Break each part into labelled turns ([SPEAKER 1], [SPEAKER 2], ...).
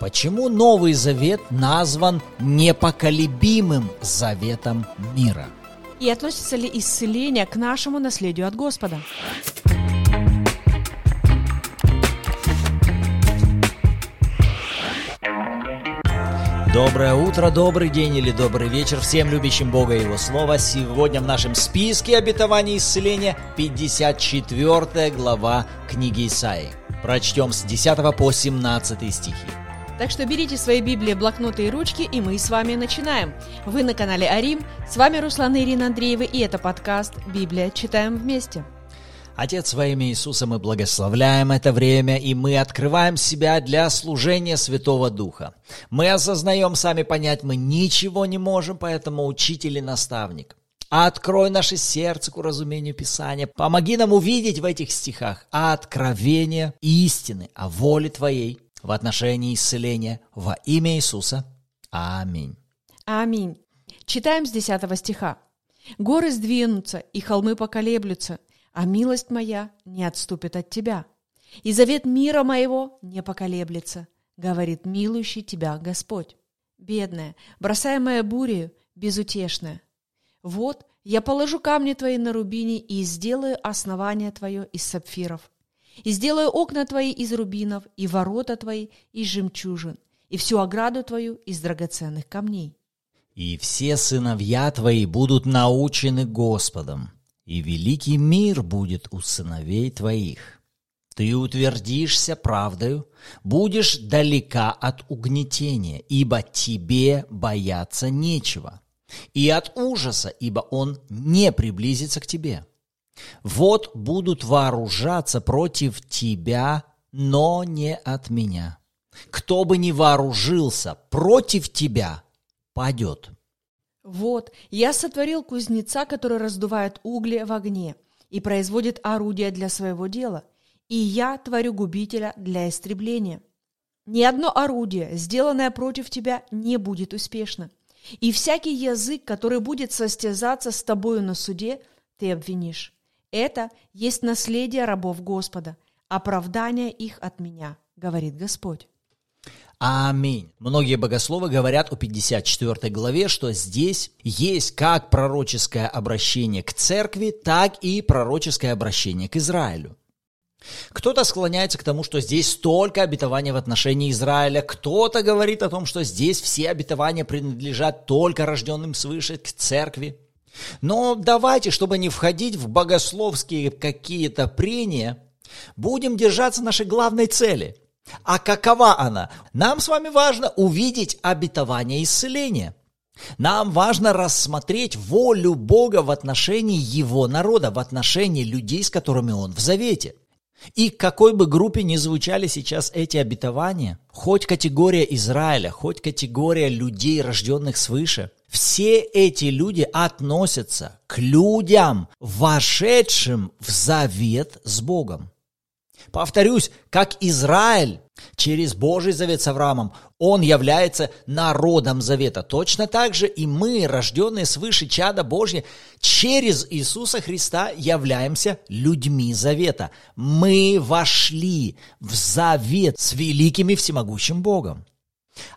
[SPEAKER 1] Почему Новый Завет назван непоколебимым заветом мира?
[SPEAKER 2] И относится ли исцеление к нашему наследию от Господа?
[SPEAKER 1] Доброе утро, добрый день или добрый вечер всем любящим Бога и Его Слова. Сегодня в нашем списке обетований исцеления 54 глава книги Исаии. Прочтем с 10 по 17 стихи.
[SPEAKER 2] Так что берите свои Библии, блокноты и ручки, и мы с вами начинаем. Вы на канале Арим, с вами Руслан и Ирина Андреева, и это подкаст «Библия. Читаем вместе».
[SPEAKER 1] Отец, во имя Иисуса мы благословляем это время, и мы открываем себя для служения Святого Духа. Мы осознаем сами понять, мы ничего не можем, поэтому учитель и наставник. Открой наше сердце к уразумению Писания. Помоги нам увидеть в этих стихах откровение истины о воле Твоей в отношении исцеления во имя Иисуса. Аминь.
[SPEAKER 2] Аминь. Читаем с 10 стиха. «Горы сдвинутся, и холмы поколеблются, а милость моя не отступит от тебя. И завет мира моего не поколеблется, говорит милующий тебя Господь. Бедная, бросаемая бурею, безутешная. Вот я положу камни твои на рубине и сделаю основание твое из сапфиров. И сделаю окна твои из рубинов, и ворота твои из жемчужин, и всю ограду твою из драгоценных камней.
[SPEAKER 1] И все сыновья твои будут научены Господом, и великий мир будет у сыновей твоих. Ты утвердишься правдою, будешь далека от угнетения, ибо тебе бояться нечего, и от ужаса, ибо он не приблизится к тебе. Вот будут вооружаться против тебя, но не от меня. Кто бы ни вооружился против тебя, падет.
[SPEAKER 2] Вот, я сотворил кузнеца, который раздувает угли в огне и производит орудия для своего дела, и я творю губителя для истребления. Ни одно орудие, сделанное против тебя, не будет успешно. И всякий язык, который будет состязаться с тобою на суде, ты обвинишь. Это есть наследие рабов Господа, оправдание их от меня, говорит Господь.
[SPEAKER 1] Аминь. Многие богословы говорят о 54 главе, что здесь есть как пророческое обращение к церкви, так и пророческое обращение к Израилю. Кто-то склоняется к тому, что здесь столько обетований в отношении Израиля, кто-то говорит о том, что здесь все обетования принадлежат только рожденным свыше к церкви. Но давайте, чтобы не входить в богословские какие-то прения, будем держаться нашей главной цели – а какова она? Нам с вами важно увидеть обетование исцеления. Нам важно рассмотреть волю Бога в отношении Его народа, в отношении людей, с которыми Он в завете. И какой бы группе ни звучали сейчас эти обетования, хоть категория Израиля, хоть категория людей, рожденных свыше, все эти люди относятся к людям, вошедшим в завет с Богом. Повторюсь, как Израиль через Божий завет с Авраамом, он является народом завета. Точно так же и мы, рожденные свыше чада Божье, через Иисуса Христа являемся людьми завета. Мы вошли в завет с великим и всемогущим Богом.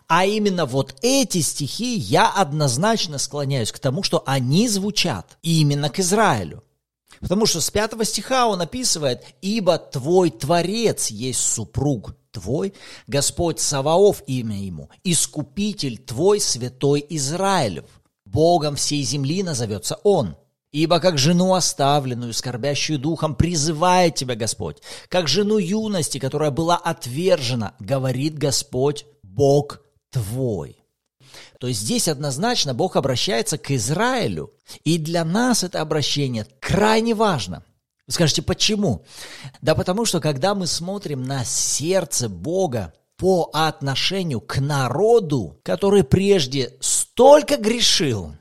[SPEAKER 1] А именно вот эти стихи я однозначно склоняюсь к тому, что они звучат именно к Израилю. Потому что с пятого стиха он описывает, «Ибо твой Творец есть супруг твой, Господь Саваоф имя ему, Искупитель твой, святой Израилев. Богом всей земли назовется он». Ибо как жену оставленную, скорбящую духом, призывает тебя Господь, как жену юности, которая была отвержена, говорит Господь, Бог твой. То есть здесь однозначно Бог обращается к Израилю. И для нас это обращение крайне важно. Вы скажете, почему? Да потому что когда мы смотрим на сердце Бога по отношению к народу, который прежде столько грешил,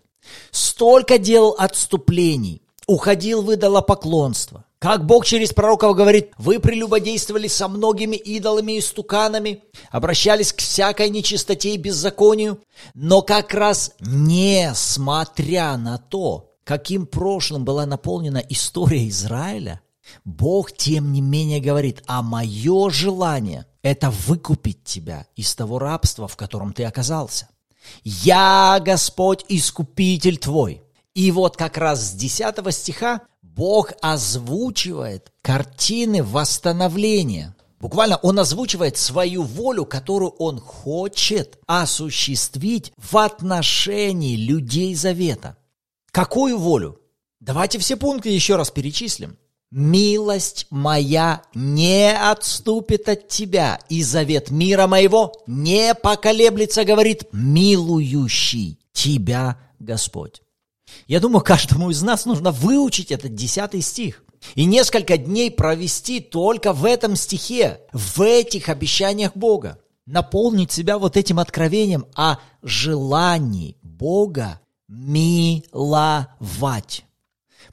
[SPEAKER 1] столько делал отступлений, уходил в идолопоклонство, как Бог через пророков говорит, вы прелюбодействовали со многими идолами и стуканами, обращались к всякой нечистоте и беззаконию, но как раз несмотря на то, каким прошлым была наполнена история Израиля, Бог, тем не менее, говорит, а мое желание – это выкупить тебя из того рабства, в котором ты оказался. «Я, Господь, искупитель твой». И вот как раз с 10 стиха Бог озвучивает картины восстановления. Буквально он озвучивает свою волю, которую он хочет осуществить в отношении людей завета. Какую волю? Давайте все пункты еще раз перечислим. «Милость моя не отступит от тебя, и завет мира моего не поколеблется, говорит милующий тебя Господь». Я думаю, каждому из нас нужно выучить этот десятый стих и несколько дней провести только в этом стихе, в этих обещаниях Бога. Наполнить себя вот этим откровением о желании Бога миловать.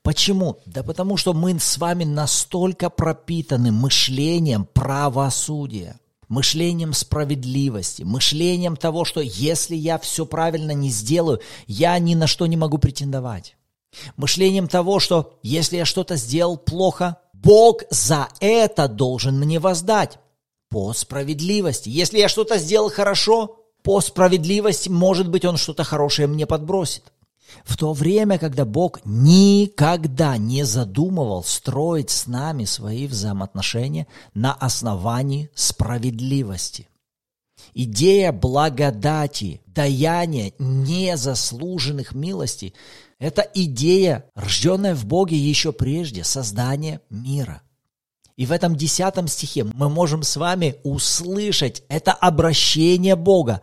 [SPEAKER 1] Почему? Да потому что мы с вами настолько пропитаны мышлением правосудия, мышлением справедливости, мышлением того, что если я все правильно не сделаю, я ни на что не могу претендовать. Мышлением того, что если я что-то сделал плохо, Бог за это должен мне воздать по справедливости. Если я что-то сделал хорошо, по справедливости, может быть, Он что-то хорошее мне подбросит. В то время, когда Бог никогда не задумывал строить с нами свои взаимоотношения на основании справедливости. Идея благодати, даяния незаслуженных милостей – это идея, рожденная в Боге еще прежде создания мира. И в этом десятом стихе мы можем с вами услышать это обращение Бога.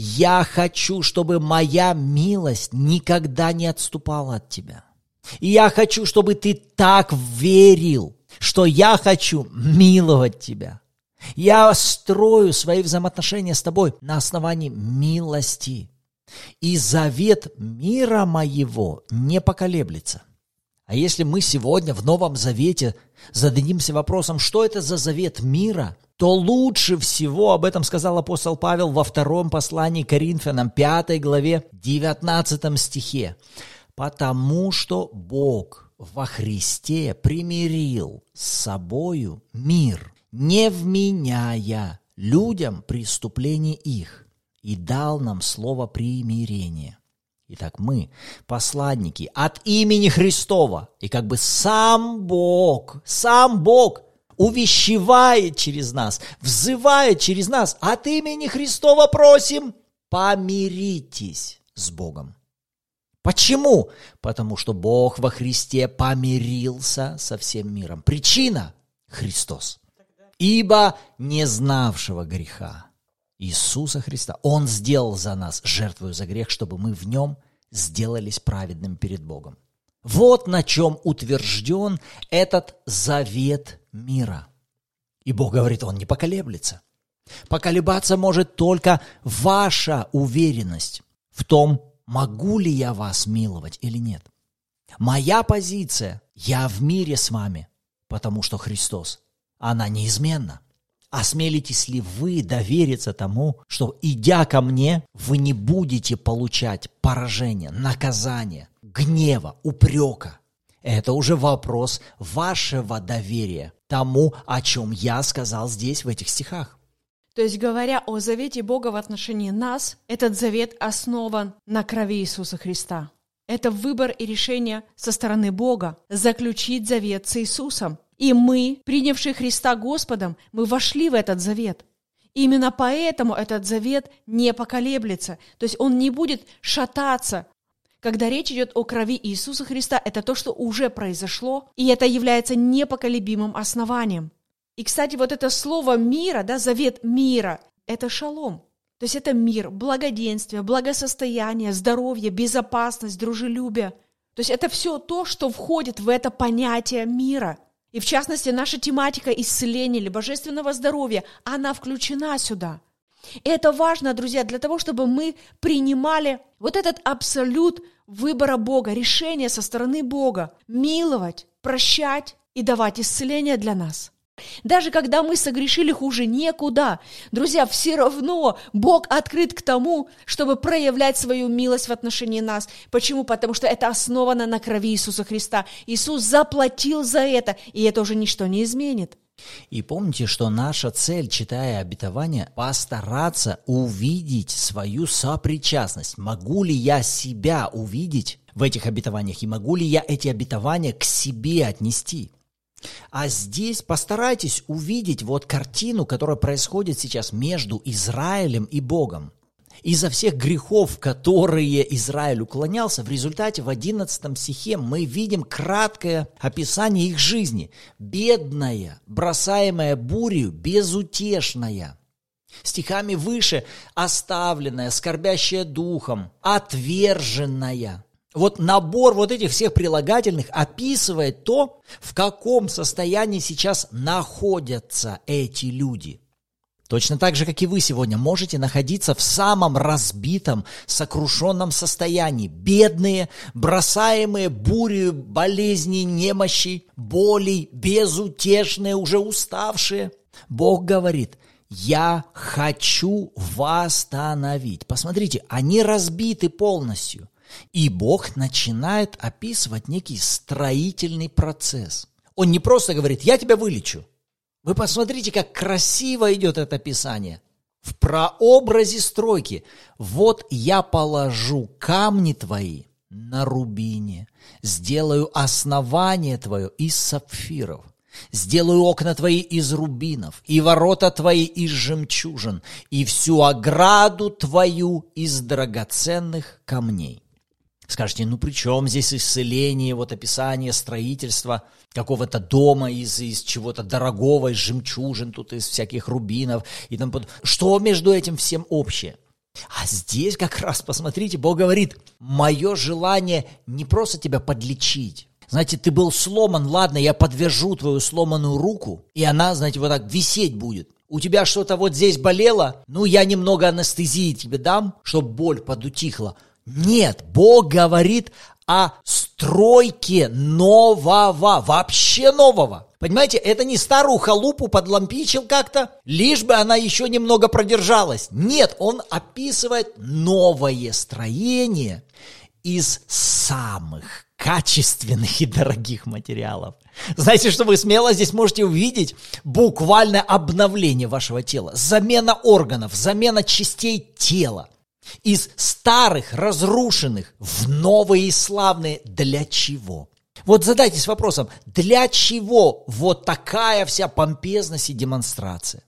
[SPEAKER 1] Я хочу, чтобы моя милость никогда не отступала от тебя. И я хочу, чтобы ты так верил, что я хочу миловать тебя. Я строю свои взаимоотношения с тобой на основании милости. И завет мира моего не поколеблется. А если мы сегодня в Новом Завете зададимся вопросом, что это за завет мира – то лучше всего об этом сказал апостол Павел во втором послании Коринфянам, 5 главе, 19 стихе. «Потому что Бог во Христе примирил с собою мир, не вменяя людям преступлений их, и дал нам слово примирения». Итак, мы, посланники от имени Христова, и как бы сам Бог, сам Бог увещевает через нас, взывает через нас. От имени Христова просим, помиритесь с Богом. Почему? Потому что Бог во Христе помирился со всем миром. Причина – Христос. Ибо не знавшего греха Иисуса Христа Он сделал за нас жертву за грех, чтобы мы в нем сделались праведным перед Богом. Вот на чем утвержден этот завет мира. И Бог говорит, он не поколеблется. Поколебаться может только ваша уверенность в том, могу ли я вас миловать или нет. Моя позиция – я в мире с вами, потому что Христос, она неизменна. Осмелитесь ли вы довериться тому, что, идя ко мне, вы не будете получать поражение, наказание, гнева, упрека? Это уже вопрос вашего доверия тому, о чем я сказал здесь, в этих стихах.
[SPEAKER 2] То есть, говоря о завете Бога в отношении нас, этот завет основан на крови Иисуса Христа. Это выбор и решение со стороны Бога заключить завет с Иисусом. И мы, принявшие Христа Господом, мы вошли в этот завет. Именно поэтому этот завет не поколеблется. То есть он не будет шататься когда речь идет о крови Иисуса Христа, это то, что уже произошло, и это является непоколебимым основанием. И, кстати, вот это слово мира, да, завет мира, это шалом. То есть это мир, благоденствие, благосостояние, здоровье, безопасность, дружелюбие. То есть это все то, что входит в это понятие мира. И в частности, наша тематика исцеления или божественного здоровья, она включена сюда – и это важно, друзья, для того, чтобы мы принимали вот этот абсолют выбора Бога, решение со стороны Бога, миловать, прощать и давать исцеление для нас. Даже когда мы согрешили хуже некуда, друзья, все равно Бог открыт к тому, чтобы проявлять свою милость в отношении нас. Почему? Потому что это основано на крови Иисуса Христа. Иисус заплатил за это, и это уже ничто не изменит.
[SPEAKER 1] И помните, что наша цель, читая обетование, постараться увидеть свою сопричастность. Могу ли я себя увидеть в этих обетованиях и могу ли я эти обетования к себе отнести? А здесь постарайтесь увидеть вот картину, которая происходит сейчас между Израилем и Богом. Из-за всех грехов, которые Израиль уклонялся, в результате в 11 стихе мы видим краткое описание их жизни. Бедная, бросаемая бурью, безутешная. Стихами выше оставленная, скорбящая духом, отверженная. Вот набор вот этих всех прилагательных описывает то, в каком состоянии сейчас находятся эти люди. Точно так же, как и вы сегодня можете находиться в самом разбитом, сокрушенном состоянии. Бедные, бросаемые бурью болезней, немощи, болей, безутешные, уже уставшие. Бог говорит, я хочу восстановить. Посмотрите, они разбиты полностью – и Бог начинает описывать некий строительный процесс. Он не просто говорит, я тебя вылечу. Вы посмотрите, как красиво идет это описание. В прообразе стройки. Вот я положу камни твои на рубине, сделаю основание твое из сапфиров, сделаю окна твои из рубинов, и ворота твои из жемчужин, и всю ограду твою из драгоценных камней. Скажете, ну при чем здесь исцеление, вот описание строительства какого-то дома из, из чего-то дорогого, из жемчужин, тут из всяких рубинов и там Что между этим всем общее? А здесь как раз, посмотрите, Бог говорит, мое желание не просто тебя подлечить. Знаете, ты был сломан, ладно, я подвяжу твою сломанную руку, и она, знаете, вот так висеть будет. У тебя что-то вот здесь болело, ну я немного анестезии тебе дам, чтобы боль подутихла. Нет, Бог говорит о стройке нового, вообще нового. Понимаете, это не старую халупу подлампичил как-то, лишь бы она еще немного продержалась. Нет, он описывает новое строение из самых качественных и дорогих материалов. Знаете, что вы смело здесь можете увидеть? Буквальное обновление вашего тела, замена органов, замена частей тела – из старых, разрушенных в новые и славные для чего? Вот задайтесь вопросом, для чего вот такая вся помпезность и демонстрация?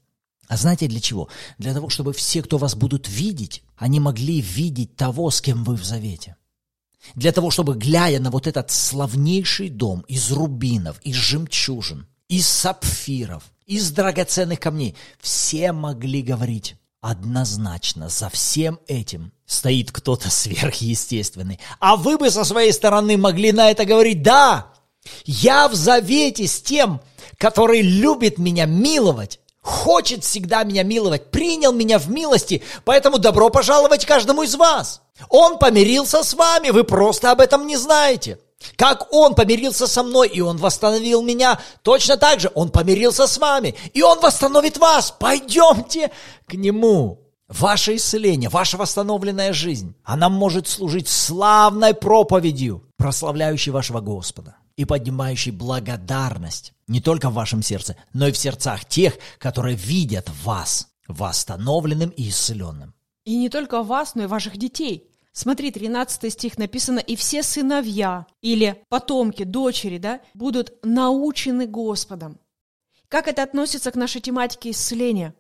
[SPEAKER 1] А знаете для чего? Для того, чтобы все, кто вас будут видеть, они могли видеть того, с кем вы в завете. Для того, чтобы, глядя на вот этот славнейший дом из рубинов, из жемчужин, из сапфиров, из драгоценных камней, все могли говорить, Однозначно за всем этим стоит кто-то сверхъестественный. А вы бы со своей стороны могли на это говорить, да, я в завете с тем, который любит меня миловать, хочет всегда меня миловать, принял меня в милости, поэтому добро пожаловать каждому из вас. Он помирился с вами, вы просто об этом не знаете. Как Он помирился со мной, и Он восстановил меня, точно так же Он помирился с вами, и Он восстановит вас. Пойдемте к Нему. Ваше исцеление, ваша восстановленная жизнь, она может служить славной проповедью, прославляющей вашего Господа и поднимающей благодарность не только в вашем сердце, но и в сердцах тех, которые видят вас восстановленным и исцеленным.
[SPEAKER 2] И не только вас, но и ваших детей – Смотри, 13 стих написано, «И все сыновья или потомки, дочери, да, будут научены Господом». Как это относится к нашей тематике исцеления?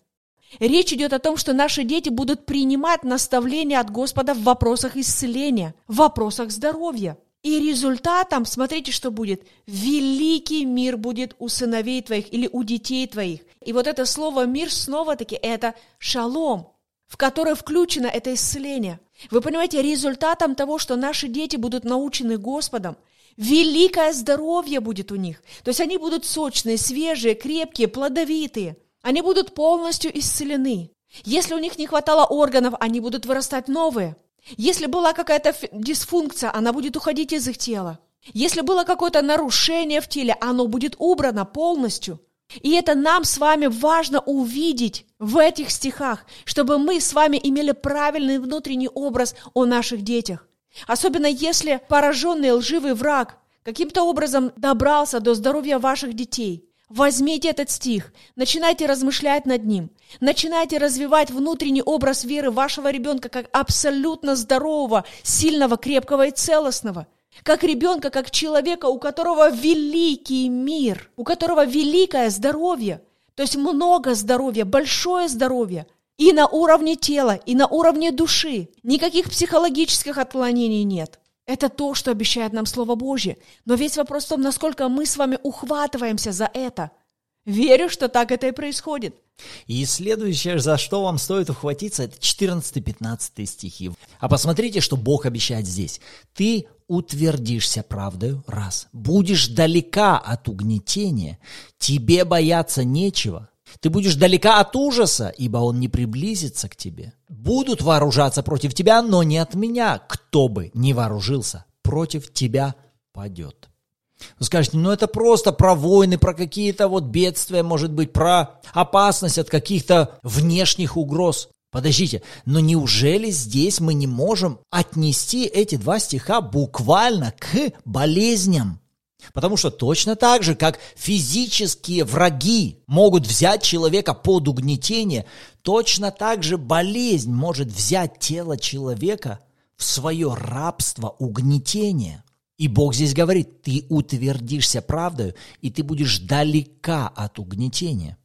[SPEAKER 2] Речь идет о том, что наши дети будут принимать наставления от Господа в вопросах исцеления, в вопросах здоровья. И результатом, смотрите, что будет. Великий мир будет у сыновей твоих или у детей твоих. И вот это слово «мир» снова-таки это шалом, в которое включено это исцеление. Вы понимаете, результатом того, что наши дети будут научены Господом, великое здоровье будет у них. То есть они будут сочные, свежие, крепкие, плодовитые. Они будут полностью исцелены. Если у них не хватало органов, они будут вырастать новые. Если была какая-то дисфункция, она будет уходить из их тела. Если было какое-то нарушение в теле, оно будет убрано полностью. И это нам с вами важно увидеть в этих стихах, чтобы мы с вами имели правильный внутренний образ о наших детях. Особенно если пораженный лживый враг каким-то образом добрался до здоровья ваших детей, Возьмите этот стих, начинайте размышлять над ним, начинайте развивать внутренний образ веры вашего ребенка как абсолютно здорового, сильного, крепкого и целостного. Как ребенка, как человека, у которого великий мир, у которого великое здоровье, то есть много здоровья, большое здоровье – и на уровне тела, и на уровне души. Никаких психологических отклонений нет. Это то, что обещает нам Слово Божье. Но весь вопрос в том, насколько мы с вами ухватываемся за это. Верю, что так это и происходит.
[SPEAKER 1] И следующее, за что вам стоит ухватиться, это 14-15 стихи. А посмотрите, что Бог обещает здесь. Ты утвердишься правдою, раз. Будешь далека от угнетения, тебе бояться нечего, ты будешь далека от ужаса, ибо он не приблизится к тебе. Будут вооружаться против тебя, но не от меня. Кто бы ни вооружился, против тебя падет. Вы скажете, ну это просто про войны, про какие-то вот бедствия, может быть, про опасность от каких-то внешних угроз. Подождите, но неужели здесь мы не можем отнести эти два стиха буквально к болезням? Потому что точно так же, как физические враги могут взять человека под угнетение, точно так же болезнь может взять тело человека в свое рабство угнетения. И Бог здесь говорит, ты утвердишься правдою, и ты будешь далека от угнетения.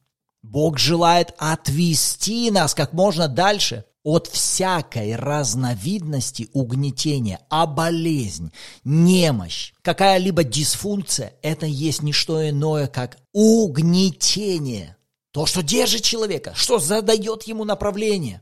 [SPEAKER 1] Бог желает отвести нас как можно дальше от всякой разновидности угнетения, а болезнь, немощь, какая-либо дисфункция – это есть не что иное, как угнетение. То, что держит человека, что задает ему направление.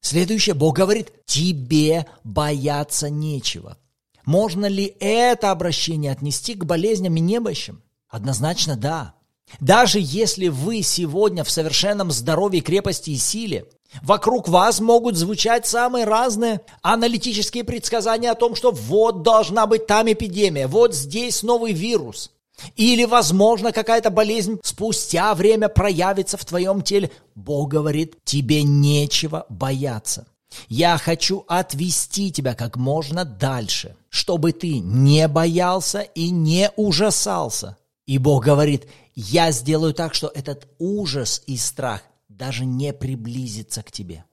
[SPEAKER 1] Следующее, Бог говорит, тебе бояться нечего. Можно ли это обращение отнести к болезням и немощам? Однозначно да. Даже если вы сегодня в совершенном здоровье, крепости и силе, Вокруг вас могут звучать самые разные аналитические предсказания о том, что вот должна быть там эпидемия, вот здесь новый вирус. Или, возможно, какая-то болезнь спустя время проявится в твоем теле. Бог говорит, тебе нечего бояться. Я хочу отвести тебя как можно дальше, чтобы ты не боялся и не ужасался. И Бог говорит, я сделаю так, что этот ужас и страх даже не приблизится к тебе.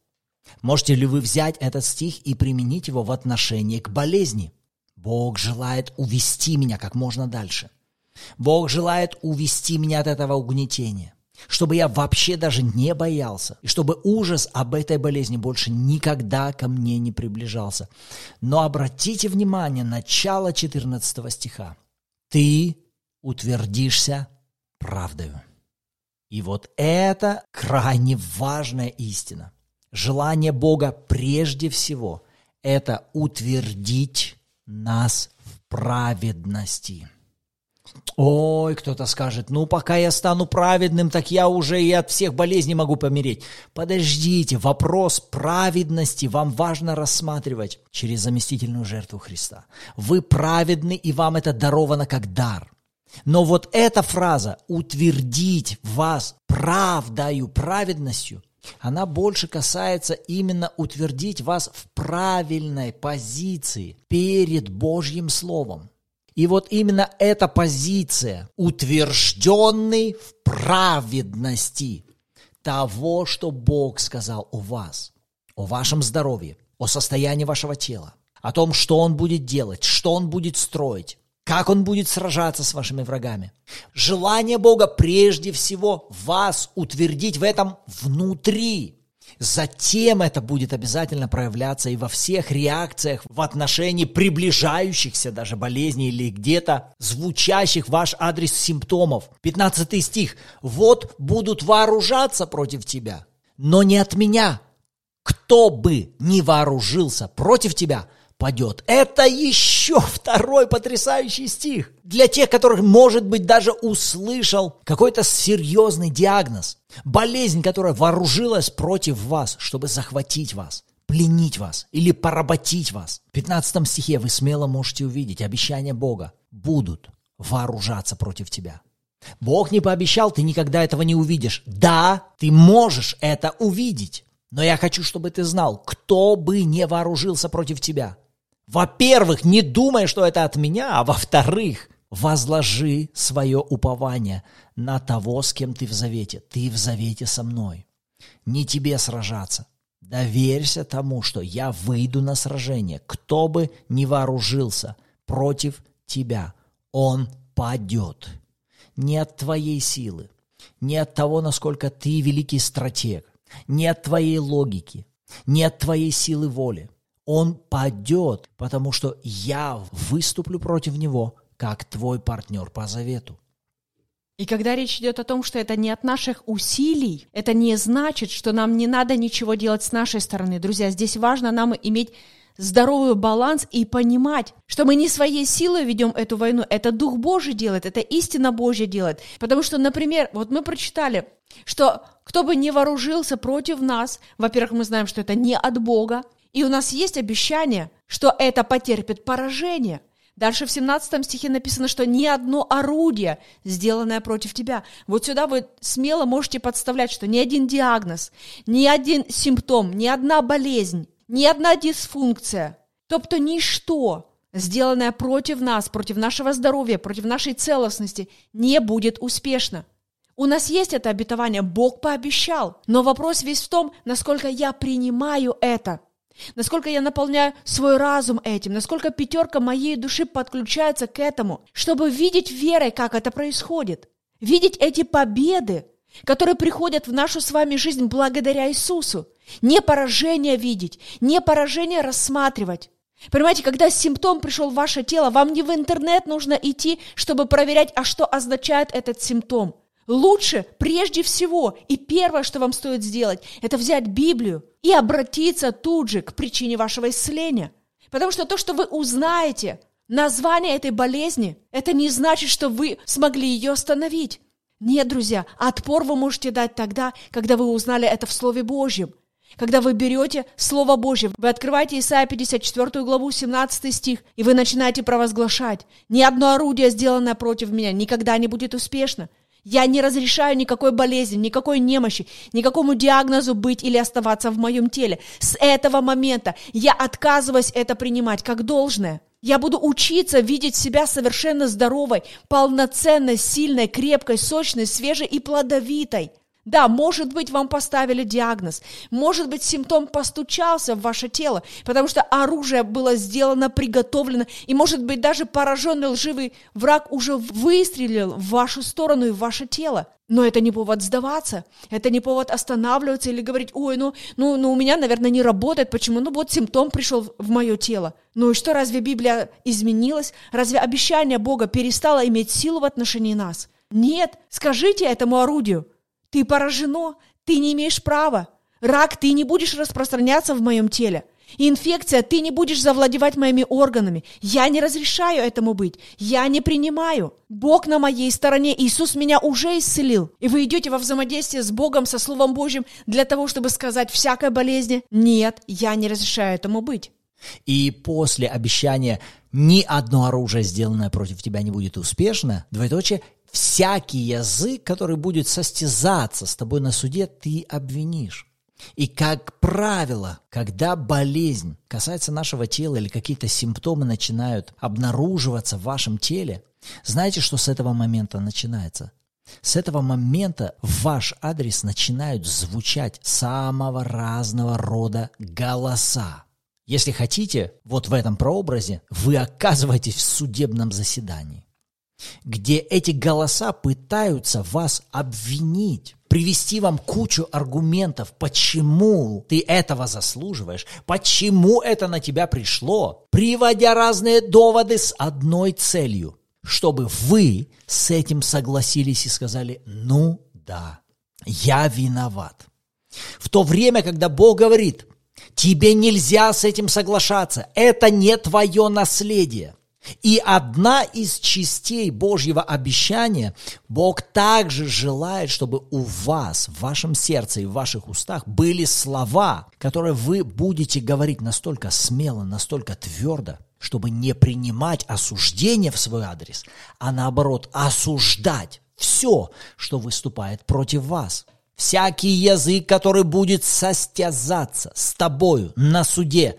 [SPEAKER 1] Можете ли вы взять этот стих и применить его в отношении к болезни? Бог желает увести меня как можно дальше. Бог желает увести меня от этого угнетения, чтобы я вообще даже не боялся, и чтобы ужас об этой болезни больше никогда ко мне не приближался. Но обратите внимание, начало 14 стиха. «Ты утвердишься правдою». И вот это крайне важная истина. Желание Бога прежде всего – это утвердить нас в праведности. Ой, кто-то скажет, ну пока я стану праведным, так я уже и от всех болезней могу помереть. Подождите, вопрос праведности вам важно рассматривать через заместительную жертву Христа. Вы праведны, и вам это даровано как дар. Но вот эта фраза «утвердить вас правдою, праведностью», она больше касается именно утвердить вас в правильной позиции перед Божьим Словом. И вот именно эта позиция, утвержденный в праведности того, что Бог сказал о вас, о вашем здоровье, о состоянии вашего тела, о том, что Он будет делать, что Он будет строить, как он будет сражаться с вашими врагами. Желание Бога прежде всего вас утвердить в этом внутри. Затем это будет обязательно проявляться и во всех реакциях в отношении приближающихся даже болезней или где-то звучащих ваш адрес симптомов. 15 стих. «Вот будут вооружаться против тебя, но не от меня. Кто бы ни вооружился против тебя, падет. Это еще второй потрясающий стих. Для тех, которых, может быть, даже услышал какой-то серьезный диагноз. Болезнь, которая вооружилась против вас, чтобы захватить вас пленить вас или поработить вас. В 15 стихе вы смело можете увидеть обещание Бога. Будут вооружаться против тебя. Бог не пообещал, ты никогда этого не увидишь. Да, ты можешь это увидеть. Но я хочу, чтобы ты знал, кто бы не вооружился против тебя. Во-первых, не думай, что это от меня, а во-вторых, Возложи свое упование на того, с кем ты в завете. Ты в завете со мной. Не тебе сражаться. Доверься тому, что я выйду на сражение. Кто бы ни вооружился против тебя, он падет. Не от твоей силы, не от того, насколько ты великий стратег, не от твоей логики, не от твоей силы воли. Он падет, потому что я выступлю против него, как твой партнер по завету.
[SPEAKER 2] И когда речь идет о том, что это не от наших усилий, это не значит, что нам не надо ничего делать с нашей стороны. Друзья, здесь важно нам иметь здоровый баланс и понимать, что мы не своей силой ведем эту войну, это Дух Божий делает, это истина Божья делает. Потому что, например, вот мы прочитали, что кто бы не вооружился против нас, во-первых, мы знаем, что это не от Бога, и у нас есть обещание, что это потерпит поражение. Дальше в 17 стихе написано, что ни одно орудие, сделанное против тебя. Вот сюда вы смело можете подставлять, что ни один диагноз, ни один симптом, ни одна болезнь, ни одна дисфункция, тобто ничто, сделанное против нас, против нашего здоровья, против нашей целостности, не будет успешно. У нас есть это обетование, Бог пообещал. Но вопрос весь в том, насколько я принимаю это. Насколько я наполняю свой разум этим, насколько пятерка моей души подключается к этому, чтобы видеть верой, как это происходит. Видеть эти победы, которые приходят в нашу с вами жизнь благодаря Иисусу. Не поражение видеть, не поражение рассматривать. Понимаете, когда симптом пришел в ваше тело, вам не в интернет нужно идти, чтобы проверять, а что означает этот симптом. Лучше, прежде всего, и первое, что вам стоит сделать, это взять Библию и обратиться тут же к причине вашего исцеления. Потому что то, что вы узнаете, название этой болезни, это не значит, что вы смогли ее остановить. Нет, друзья, отпор вы можете дать тогда, когда вы узнали это в Слове Божьем. Когда вы берете Слово Божье, вы открываете Исайя 54 главу, 17 стих, и вы начинаете провозглашать, «Ни одно орудие, сделанное против меня, никогда не будет успешно. Я не разрешаю никакой болезни, никакой немощи, никакому диагнозу быть или оставаться в моем теле. С этого момента я отказываюсь это принимать как должное. Я буду учиться видеть себя совершенно здоровой, полноценной, сильной, крепкой, сочной, свежей и плодовитой. Да, может быть, вам поставили диагноз, может быть, симптом постучался в ваше тело, потому что оружие было сделано, приготовлено, и, может быть, даже пораженный лживый враг уже выстрелил в вашу сторону и в ваше тело. Но это не повод сдаваться, это не повод останавливаться или говорить, ой, ну, ну, ну у меня, наверное, не работает, почему? Ну вот симптом пришел в мое тело. Ну и что, разве Библия изменилась? Разве обещание Бога перестало иметь силу в отношении нас? Нет, скажите этому орудию, ты поражено, ты не имеешь права. Рак, ты не будешь распространяться в моем теле. Инфекция, ты не будешь завладевать моими органами. Я не разрешаю этому быть. Я не принимаю. Бог на моей стороне. Иисус меня уже исцелил. И вы идете во взаимодействие с Богом, со Словом Божьим, для того, чтобы сказать всякой болезни, нет, я не разрешаю этому быть.
[SPEAKER 1] И после обещания ни одно оружие, сделанное против тебя, не будет успешно, двоеточие, всякий язык, который будет состязаться с тобой на суде, ты обвинишь. И, как правило, когда болезнь касается нашего тела или какие-то симптомы начинают обнаруживаться в вашем теле, знаете, что с этого момента начинается? С этого момента в ваш адрес начинают звучать самого разного рода голоса. Если хотите, вот в этом прообразе вы оказываетесь в судебном заседании где эти голоса пытаются вас обвинить, привести вам кучу аргументов, почему ты этого заслуживаешь, почему это на тебя пришло, приводя разные доводы с одной целью, чтобы вы с этим согласились и сказали, ну да, я виноват. В то время, когда Бог говорит, тебе нельзя с этим соглашаться, это не твое наследие – и одна из частей Божьего обещания, Бог также желает, чтобы у вас, в вашем сердце и в ваших устах были слова, которые вы будете говорить настолько смело, настолько твердо, чтобы не принимать осуждение в свой адрес, а наоборот осуждать все, что выступает против вас. Всякий язык, который будет состязаться с тобою на суде,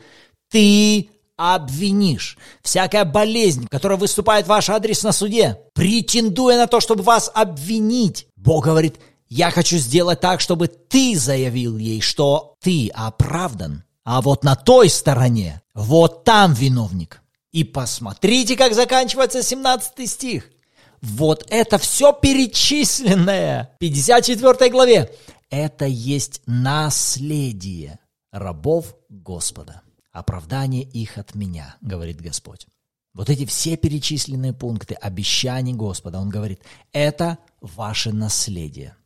[SPEAKER 1] ты обвинишь. Всякая болезнь, которая выступает в ваш адрес на суде, претендуя на то, чтобы вас обвинить. Бог говорит, я хочу сделать так, чтобы ты заявил ей, что ты оправдан. А вот на той стороне, вот там виновник. И посмотрите, как заканчивается 17 стих. Вот это все перечисленное в 54 главе. Это есть наследие рабов Господа. Оправдание их от меня, говорит Господь. Вот эти все перечисленные пункты обещаний Господа, Он говорит, это ваше наследие.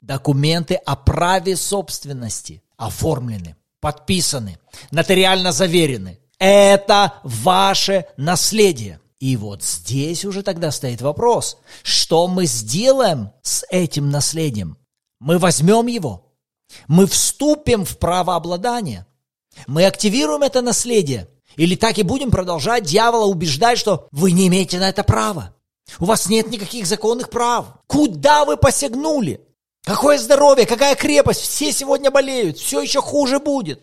[SPEAKER 1] Документы о праве собственности оформлены, подписаны, нотариально заверены. Это ваше наследие. И вот здесь уже тогда стоит вопрос, что мы сделаем с этим наследием? Мы возьмем его, мы вступим в правообладание, мы активируем это наследие, или так и будем продолжать дьявола убеждать, что вы не имеете на это права. У вас нет никаких законных прав. Куда вы посягнули? Какое здоровье, какая крепость, все сегодня болеют, все еще хуже будет.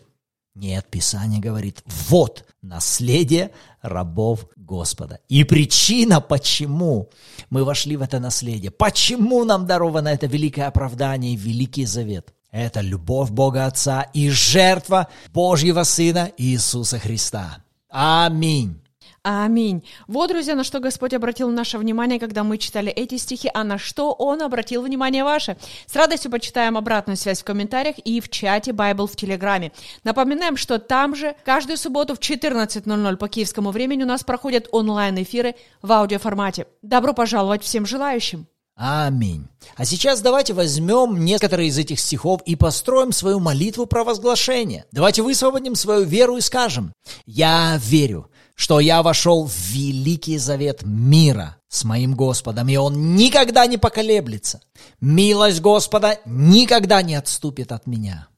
[SPEAKER 1] Нет, Писание говорит, вот наследие рабов Господа. И причина, почему мы вошли в это наследие, почему нам даровано это великое оправдание и великий завет, это любовь Бога Отца и жертва Божьего Сына Иисуса Христа. Аминь.
[SPEAKER 2] Аминь. Вот, друзья, на что Господь обратил наше внимание, когда мы читали эти стихи, а на что Он обратил внимание ваше. С радостью почитаем обратную связь в комментариях и в чате Bible в Телеграме. Напоминаем, что там же каждую субботу в 14.00 по киевскому времени у нас проходят онлайн-эфиры в аудиоформате. Добро пожаловать всем желающим!
[SPEAKER 1] Аминь. А сейчас давайте возьмем некоторые из этих стихов и построим свою молитву провозглашения. Давайте высвободим свою веру и скажем, «Я верю, что я вошел в великий завет мира с моим Господом, и Он никогда не поколеблется. Милость Господа никогда не отступит от меня.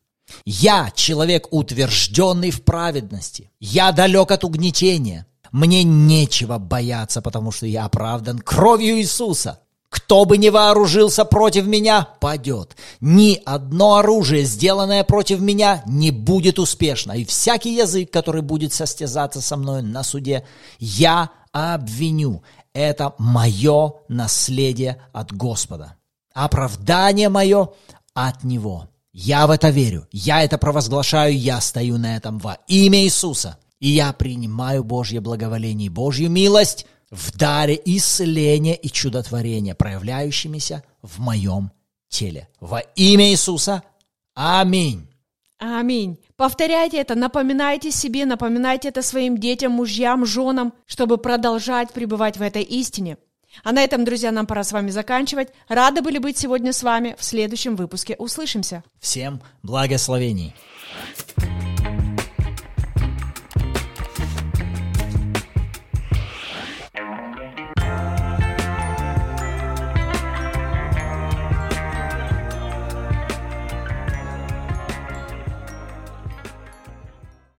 [SPEAKER 1] Я человек, утвержденный в праведности. Я далек от угнетения. Мне нечего бояться, потому что я оправдан кровью Иисуса. Кто бы ни вооружился против меня, падет. Ни одно оружие, сделанное против меня, не будет успешно. И всякий язык, который будет состязаться со мной на суде, я обвиню. Это мое наследие от Господа. Оправдание мое от Него. Я в это верю. Я это провозглашаю. Я стою на этом во имя Иисуса. И я принимаю Божье благоволение и Божью милость – в даре исцеления и чудотворения, проявляющимися в моем теле. Во имя Иисуса. Аминь.
[SPEAKER 2] Аминь. Повторяйте это, напоминайте себе, напоминайте это своим детям, мужьям, женам, чтобы продолжать пребывать в этой истине. А на этом, друзья, нам пора с вами заканчивать. Рады были быть сегодня с вами. В следующем выпуске услышимся.
[SPEAKER 1] Всем благословений.